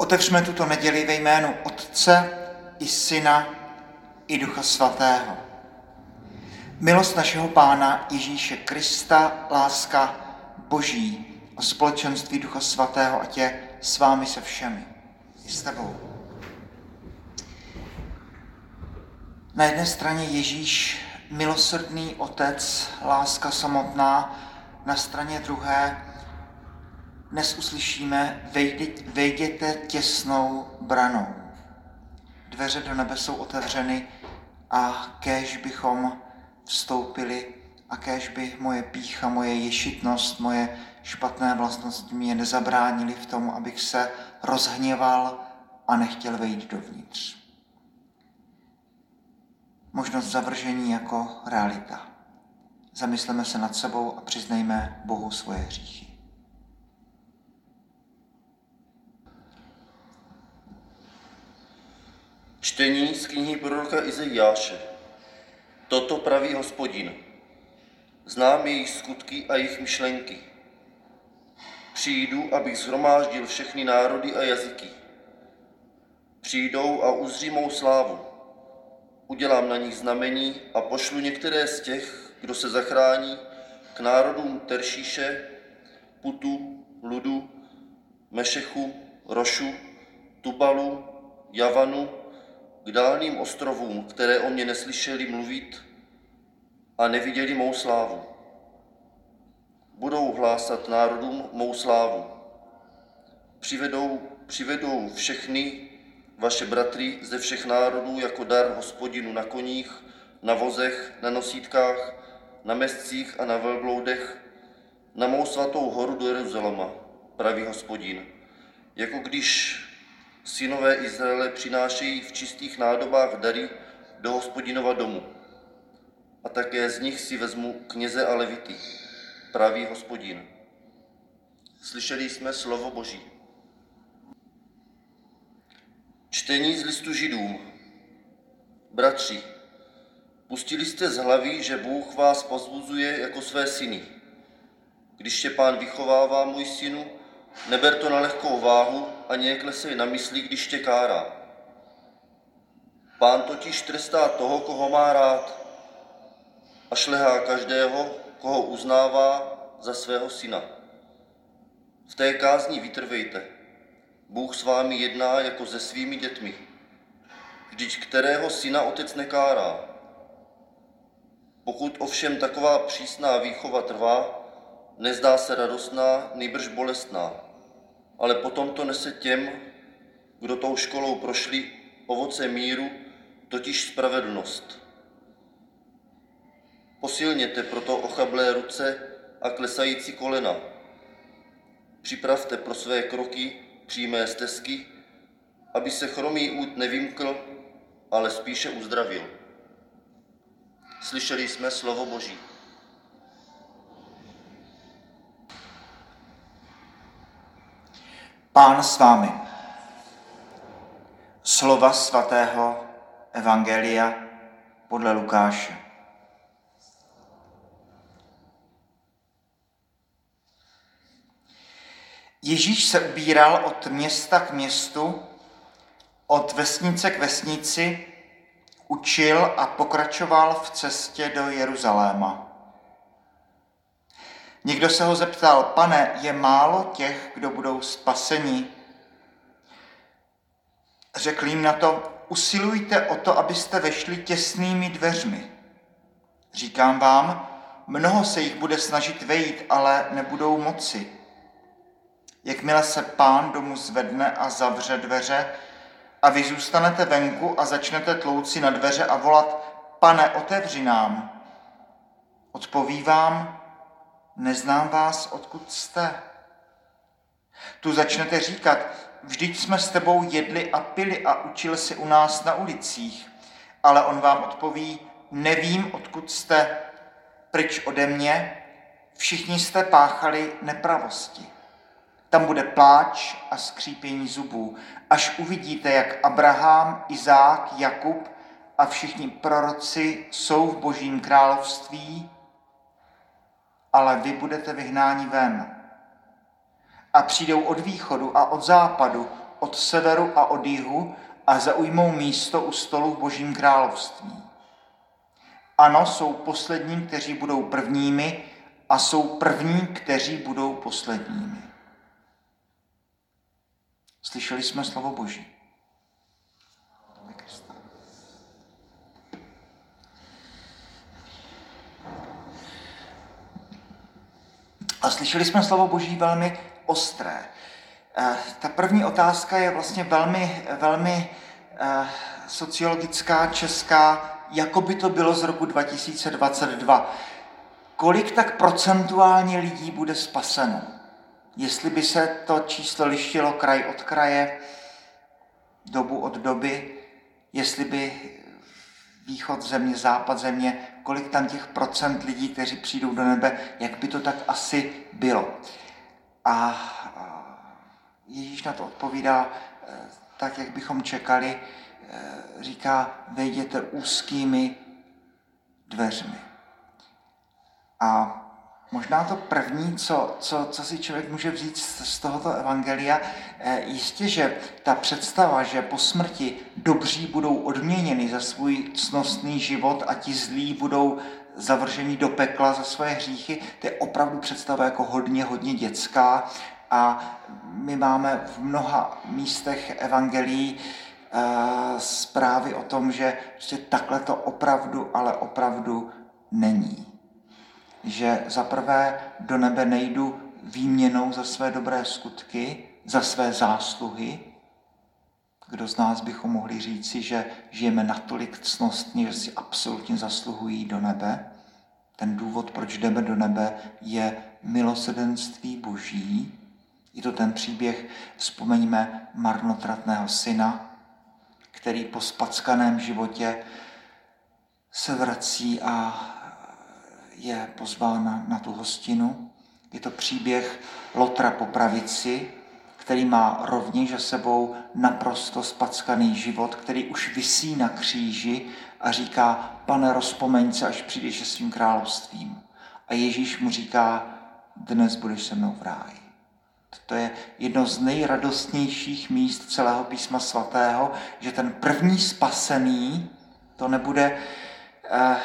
Otevřme tuto neděli ve jménu Otce i Syna i Ducha Svatého. Milost našeho Pána Ježíše Krista, láska Boží a společenství Ducha Svatého a tě s vámi se všemi. I s tebou. Na jedné straně Ježíš, milosrdný Otec, láska samotná, na straně druhé dnes uslyšíme, vejděte těsnou branou. Dveře do nebe jsou otevřeny a kéž bychom vstoupili a kéž by moje pícha, moje ješitnost, moje špatné vlastnosti mě nezabránili v tom, abych se rozhněval a nechtěl vejít dovnitř. Možnost zavržení jako realita. Zamysleme se nad sebou a přiznejme Bohu svoje hříchy. Čtení z knihy proroka Izajáše. Toto praví hospodin. Znám jejich skutky a jejich myšlenky. Přijdu, abych zhromáždil všechny národy a jazyky. Přijdou a uzří mou slávu. Udělám na nich znamení a pošlu některé z těch, kdo se zachrání, k národům Teršíše, Putu, Ludu, Mešechu, Rošu, Tubalu, Javanu, k dálným ostrovům, které o mě neslyšeli mluvit a neviděli mou slávu. Budou hlásat národům mou slávu. Přivedou, přivedou všechny vaše bratry ze všech národů jako dar hospodinu na koních, na vozech, na nosítkách, na mescích a na velbloudech, na mou svatou horu do Jeruzaléma, praví hospodin. Jako když synové Izraele přinášejí v čistých nádobách dary do hospodinova domu. A také z nich si vezmu kněze a levity, pravý hospodin. Slyšeli jsme slovo Boží. Čtení z listu židům. Bratři, pustili jste z hlavy, že Bůh vás pozbuzuje jako své syny. Když tě pán vychovává, můj synu, Neber to na lehkou váhu a neklesej na mysli, když tě kárá. Pán totiž trestá toho, koho má rád a šlehá každého, koho uznává za svého syna. V té kázni vytrvejte. Bůh s vámi jedná jako se svými dětmi. Vždyť kterého syna otec nekárá. Pokud ovšem taková přísná výchova trvá, nezdá se radostná, nejbrž bolestná, ale potom to nese těm, kdo tou školou prošli, ovoce míru, totiž spravedlnost. Posilněte proto ochablé ruce a klesající kolena. Připravte pro své kroky přímé stezky, aby se chromý út nevymkl, ale spíše uzdravil. Slyšeli jsme slovo Boží. Pán s vámi. Slova svatého Evangelia podle Lukáše. Ježíš se ubíral od města k městu, od vesnice k vesnici, učil a pokračoval v cestě do Jeruzaléma. Někdo se ho zeptal, pane, je málo těch, kdo budou spaseni? Řekl jim na to, usilujte o to, abyste vešli těsnými dveřmi. Říkám vám, mnoho se jich bude snažit vejít, ale nebudou moci. Jakmile se pán domu zvedne a zavře dveře a vy zůstanete venku a začnete tlouci na dveře a volat, pane, otevři nám. Odpoví vám, neznám vás, odkud jste. Tu začnete říkat, vždyť jsme s tebou jedli a pili a učil si u nás na ulicích. Ale on vám odpoví, nevím, odkud jste, pryč ode mě, všichni jste páchali nepravosti. Tam bude pláč a skřípění zubů, až uvidíte, jak Abraham, Izák, Jakub a všichni proroci jsou v božím království ale vy budete vyhnáni ven. A přijdou od východu a od západu, od severu a od jihu a zaujmou místo u stolu v Božím království. Ano, jsou poslední, kteří budou prvními, a jsou první, kteří budou posledními. Slyšeli jsme slovo Boží. Slyšeli jsme slovo Boží velmi ostré. Eh, ta první otázka je vlastně velmi, velmi eh, sociologická, česká, jako by to bylo z roku 2022. Kolik tak procentuálně lidí bude spaseno? Jestli by se to číslo lištilo kraj od kraje, dobu od doby, jestli by východ země, západ země, kolik tam těch procent lidí, kteří přijdou do nebe, jak by to tak asi bylo. A Ježíš na to odpovídá e, tak, jak bychom čekali, e, říká, vejděte úzkými dveřmi. A možná to první, co, co, co si člověk může vzít z, z tohoto evangelia, eh, jistě, že ta představa, že po smrti dobří budou odměněni za svůj cnostný život a ti zlí budou zavržení do pekla za svoje hříchy, to je opravdu představa jako hodně, hodně dětská. A my máme v mnoha místech evangelií uh, zprávy o tom, že prostě takhle to opravdu, ale opravdu není že za prvé do nebe nejdu výměnou za své dobré skutky, za své zásluhy. Kdo z nás bychom mohli říci, že žijeme natolik cnostně, že si absolutně zasluhují do nebe. Ten důvod, proč jdeme do nebe, je milosedenství Boží. Je to ten příběh, vzpomeňme, marnotratného syna, který po spackaném životě se vrací a je pozvána na tu hostinu. Je to příběh Lotra po pravici, který má rovněž za sebou naprosto spackaný život, který už visí na kříži a říká, pane, rozpomeň se, až přijdeš se svým královstvím. A Ježíš mu říká, dnes budeš se mnou v ráji. To je jedno z nejradostnějších míst celého písma svatého, že ten první spasený, to nebude eh,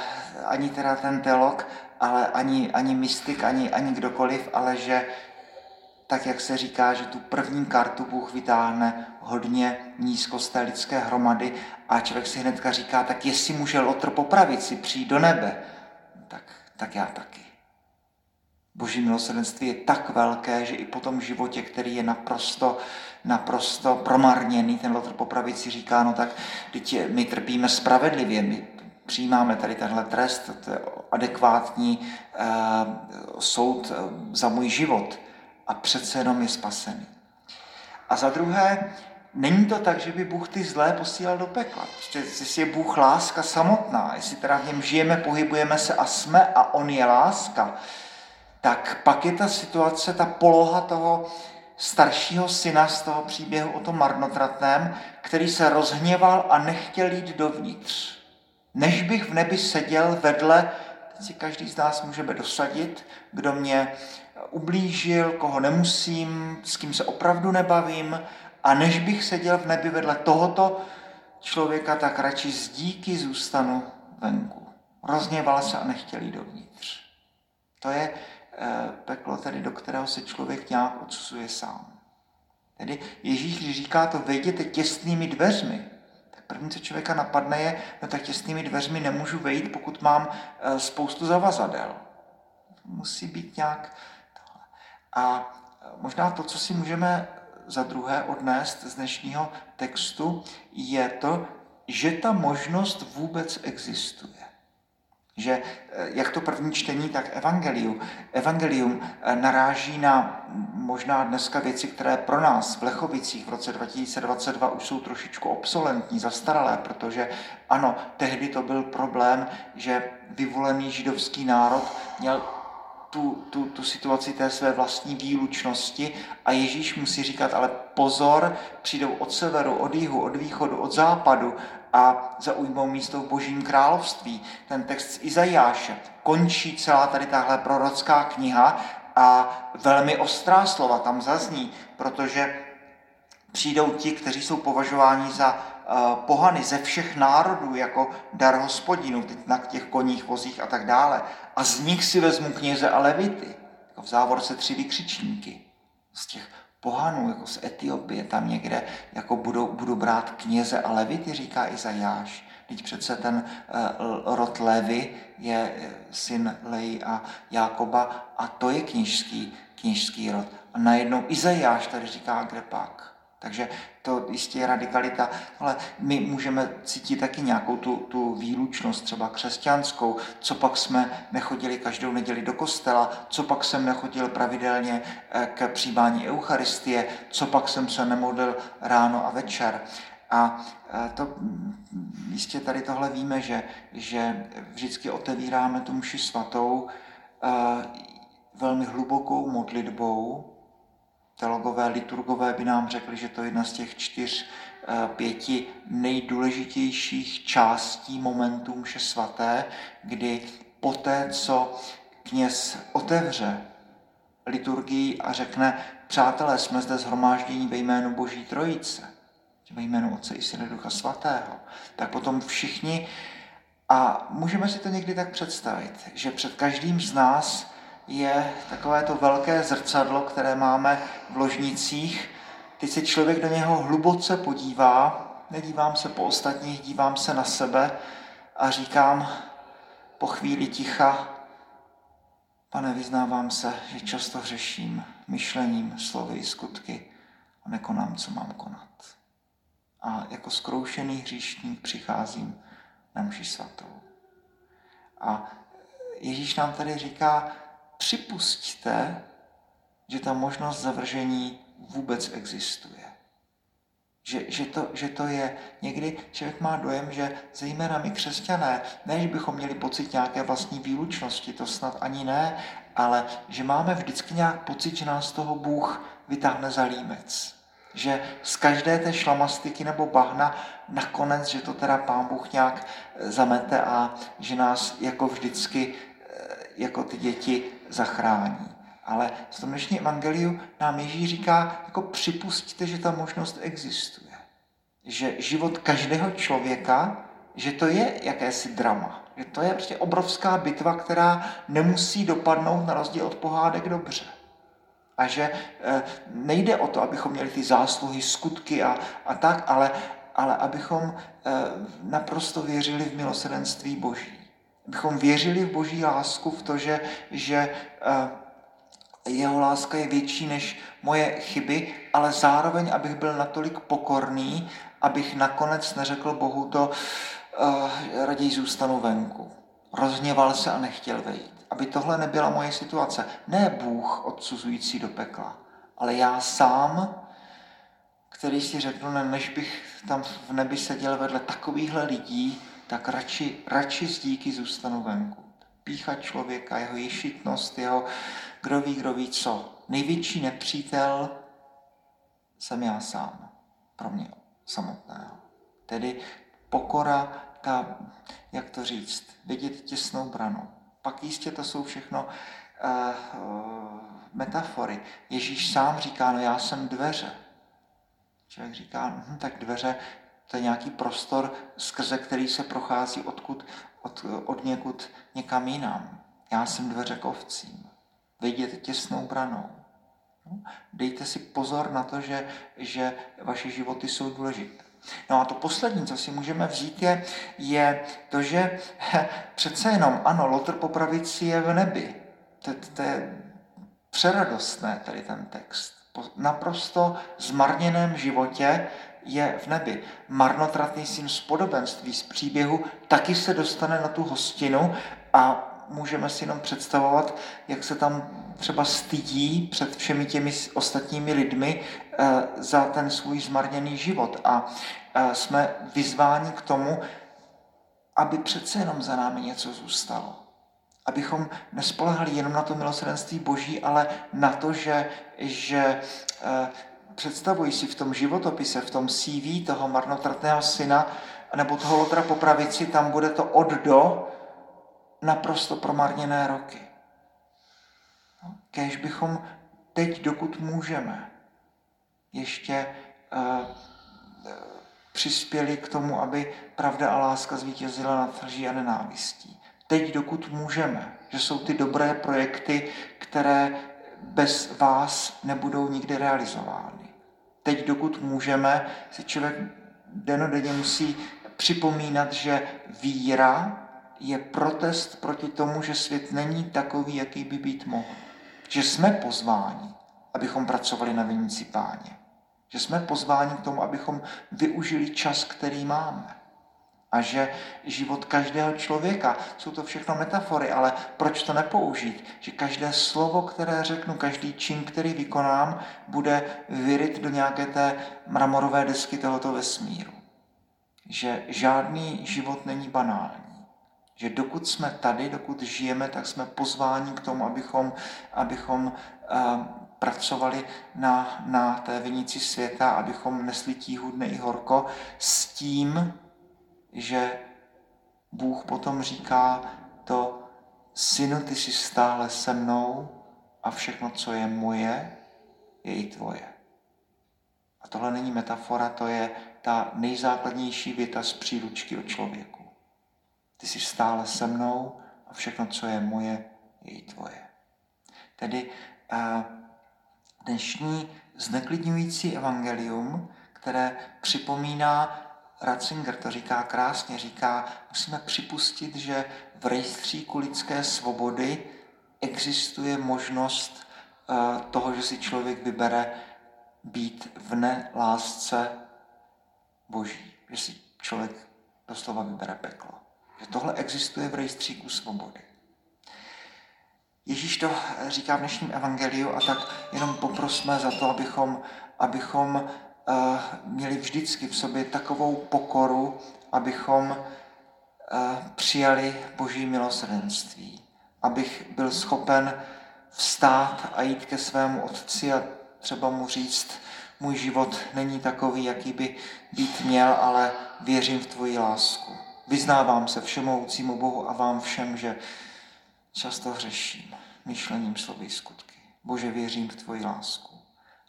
ani teda ten teolog, ale ani, ani mystik, ani, ani kdokoliv, ale že tak, jak se říká, že tu první kartu Bůh vytáhne hodně nízko z té lidské hromady a člověk si hnedka říká, tak jestli může Lotr popravit si přijít do nebe, tak, tak já taky. Boží milosrdenství je tak velké, že i po tom životě, který je naprosto, naprosto promarněný, ten Lotr popravit si říká, no tak my trpíme spravedlivě, my přijímáme tady tenhle trest, to je adekvátní uh, soud eh, za můj život a přece jenom je spasený. A za druhé, není to tak, že by Bůh ty zlé posílal do pekla. Prostě, jestli je Bůh láska samotná, jestli teda v něm žijeme, pohybujeme se a jsme a On je láska, tak pak je ta situace, ta poloha toho staršího syna z toho příběhu o tom marnotratném, který se rozhněval a nechtěl jít dovnitř než bych v nebi seděl vedle, si každý z nás můžeme dosadit, kdo mě ublížil, koho nemusím, s kým se opravdu nebavím, a než bych seděl v nebi vedle tohoto člověka, tak radši z díky zůstanu venku. Rozněval se a nechtěl jít dovnitř. To je eh, peklo, tedy do kterého se člověk nějak odsuzuje sám. Tedy Ježíš, když říká to, vejděte těsnými dveřmi, První, co člověka napadne, je, no tak těsnými dveřmi nemůžu vejít, pokud mám eh, spoustu zavazadel. Musí být nějak. A eh, možná to, co si můžeme za druhé odnést z dnešního textu, je to, že ta možnost vůbec existuje. Že eh, jak to první čtení, tak evangelium, evangelium eh, naráží na možná dneska věci, které pro nás v Lechovicích v roce 2022 už jsou trošičku obsolentní, zastaralé, protože ano, tehdy to byl problém, že vyvolený židovský národ měl tu, tu, tu situaci té své vlastní výlučnosti a Ježíš musí říkat, ale pozor, přijdou od severu, od jihu, od východu, od západu a zaujmou místo v božím království. Ten text z Izajáše končí celá tady tahle prorocká kniha a velmi ostrá slova tam zazní, protože přijdou ti, kteří jsou považováni za uh, pohany ze všech národů jako dar hospodinu, teď na těch koních, vozích a tak dále. A z nich si vezmu kněze a levity, jako v závorce tři vykřičníky. Z těch pohanů, jako z Etiopie, tam někde jako budou, budu brát kněze a levity, říká Izajáš. Teď přece ten uh, rod Levy je eh, syn Lej a Jákoba a to je kněžský, kněžský rod. A najednou Izajáš tady říká, kde pak. Takže to jistě je radikalita, ale my můžeme cítit taky nějakou tu, tu výlučnost, třeba křesťanskou, co pak jsme nechodili každou neděli do kostela, co pak jsem nechodil pravidelně eh, k přijímání Eucharistie, co pak jsem se nemodlil ráno a večer. A eh, to mm, jistě tady tohle víme, že, že vždycky otevíráme tu mši svatou eh, velmi hlubokou modlitbou, teologové, liturgové by nám řekli, že to je jedna z těch čtyř, eh, pěti nejdůležitějších částí momentů mše svaté, kdy poté, co kněz otevře liturgii a řekne, přátelé, jsme zde zhromáždění ve jménu Boží Trojice, ve jménu Otce i Syna Ducha Svatého, tak potom všichni, a můžeme si to někdy tak představit, že před každým z nás je takové to velké zrcadlo, které máme v ložnicích. Teď se člověk do něho hluboce podívá, nedívám se po ostatních, dívám se na sebe a říkám po chvíli ticha, pane, vyznávám se, že často hřeším myšlením, slovy, skutky a nekonám, co mám konat. A jako zkroušený hříšník přicházím na mši svatou. A Ježíš nám tady říká, připustíte, že ta možnost zavržení vůbec existuje. Že, že, to, že to je, někdy člověk má dojem, že zejména my křesťané, ne, že bychom měli pocit nějaké vlastní výlučnosti, to snad ani ne, ale že máme vždycky nějak pocit, že nás toho Bůh vytáhne za límec. Že z každé té šlamastiky nebo bahna nakonec, že to teda Pán Bůh nějak zamete a že nás jako vždycky jako ty děti zachrání. Ale v tom dnešním evangeliu nám Ježíš říká, jako připustíte, že ta možnost existuje. Že život každého člověka, že to je jakési drama. Že to je prostě obrovská bitva, která nemusí dopadnout na rozdíl od pohádek dobře. A že e, nejde o to, abychom měli ty zásluhy, skutky a, a tak, ale, ale abychom e, naprosto věřili v milosedenství Boží bychom věřili v boží lásku, v to, že, že eh, jeho láska je větší než moje chyby, ale zároveň, abych byl natolik pokorný, abych nakonec neřekl Bohu to, uh, raději zůstanu venku. Rozhněval se a nechtěl vejít. Aby tohle nebyla moje situace. Ne Bůh odsuzující do pekla, ale já sám, který si řekl, ne, než bych tam v nebi seděl vedle takovýchhle lidí, tak radši, radši z díky zůstanu venku. Píchat člověka, jeho ješitnost, jeho kdo ví, kdo ví co. Největší nepřítel jsem já sám, pro mě samotného. Tedy pokora, ta, jak to říct, vidět těsnou branu. Pak jistě to jsou všechno uh, metafory. Ježíš sám říká, no já jsem dveře. Člověk říká, hm, tak dveře to je nějaký prostor, skrze který se prochází odkud, od, od někud někam jinam. Já jsem dveře k ovcím. Vejděte těsnou branou. No, dejte si pozor na to, že, že vaše životy jsou důležité. No a to poslední, co si můžeme vzít, je, je to, že he, přece jenom, ano, Lotr po pravici je v nebi. To, to je přeradostné, tady ten text. Po naprosto zmarněném životě je v nebi. Marnotratný syn z podobenství, z příběhu, taky se dostane na tu hostinu a můžeme si jenom představovat, jak se tam třeba stydí před všemi těmi ostatními lidmi eh, za ten svůj zmarněný život. A eh, jsme vyzváni k tomu, aby přece jenom za námi něco zůstalo. Abychom nespolehali jenom na to milosrdenství Boží, ale na to, že, že eh, představuji si v tom životopise, v tom CV toho marnotratného syna, nebo toho lotra po pravici, tam bude to od do naprosto promarněné roky. No, Kež bychom teď, dokud můžeme, ještě přispěli k tomu, aby pravda a láska zvítězila nad lží a nenávistí. Teď, dokud můžeme, že jsou ty dobré projekty, které bez vás nebudou nikdy realizovány. Teď, dokud můžeme, si člověk denodenně musí připomínat, že víra je protest proti tomu, že svět není takový, jaký by být mohl. Že jsme pozváni, abychom pracovali na vinici páně. Že jsme pozváni k tomu, abychom využili čas, který máme. A že život každého člověka, jsou to všechno metafory, ale proč to nepoužít? Že každé slovo, které řeknu, každý čin, který vykonám, bude vyryt do nějaké té mramorové desky tohoto vesmíru. Že žádný život není banální. Že dokud jsme tady, dokud žijeme, tak jsme pozváni k tomu, abychom, abychom uh, pracovali na, na té vinici světa, abychom nesli tíhu dne i horko s tím, že Bůh potom říká to, synu, ty jsi stále se mnou a všechno, co je moje, je i tvoje. A tohle není metafora, to je ta nejzákladnější věta z příručky o člověku. Ty jsi stále se mnou a všechno, co je moje, je i tvoje. Tedy uh, dnešní zneklidňující evangelium, které připomíná, Ratzinger to říká krásně, říká, musíme připustit, že v rejstříku lidské svobody existuje možnost eh, toho, že si člověk vybere být v nelásce Boží, že si člověk doslova vybere peklo. Že tohle existuje v rejstříku svobody. Ježíš to říká v dnešním evangeliu a tak jenom poprosme za to, abychom, abychom měli vždycky v sobě takovou pokoru, abychom uh, přijali Boží milosrdenství. Abych byl schopen vstát a jít ke svému otci a třeba mu říct, můj život není takový, jaký by být měl, ale věřím v tvoji lásku. Vyznávám se všemoucímu Bohu a vám všem, že často hřeším myšlením, slovy, skutky. Bože, věřím v tvoji lásku.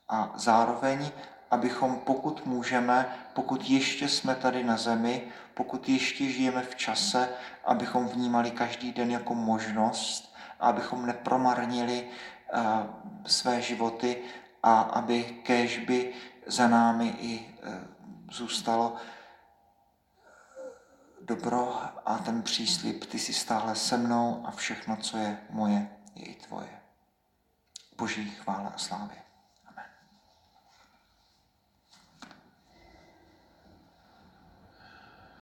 A zároveň, abychom pokud můžeme, pokud ještě jsme tady na zemi, pokud ještě žijeme v čase, abychom vnímali každý den jako možnost a abychom nepromarnili uh, své životy a aby kežby za námi i uh, zůstalo dobro a ten příslip, ty jsi stále se mnou a všechno, co je moje, je i tvoje. Boží chvála a slávě.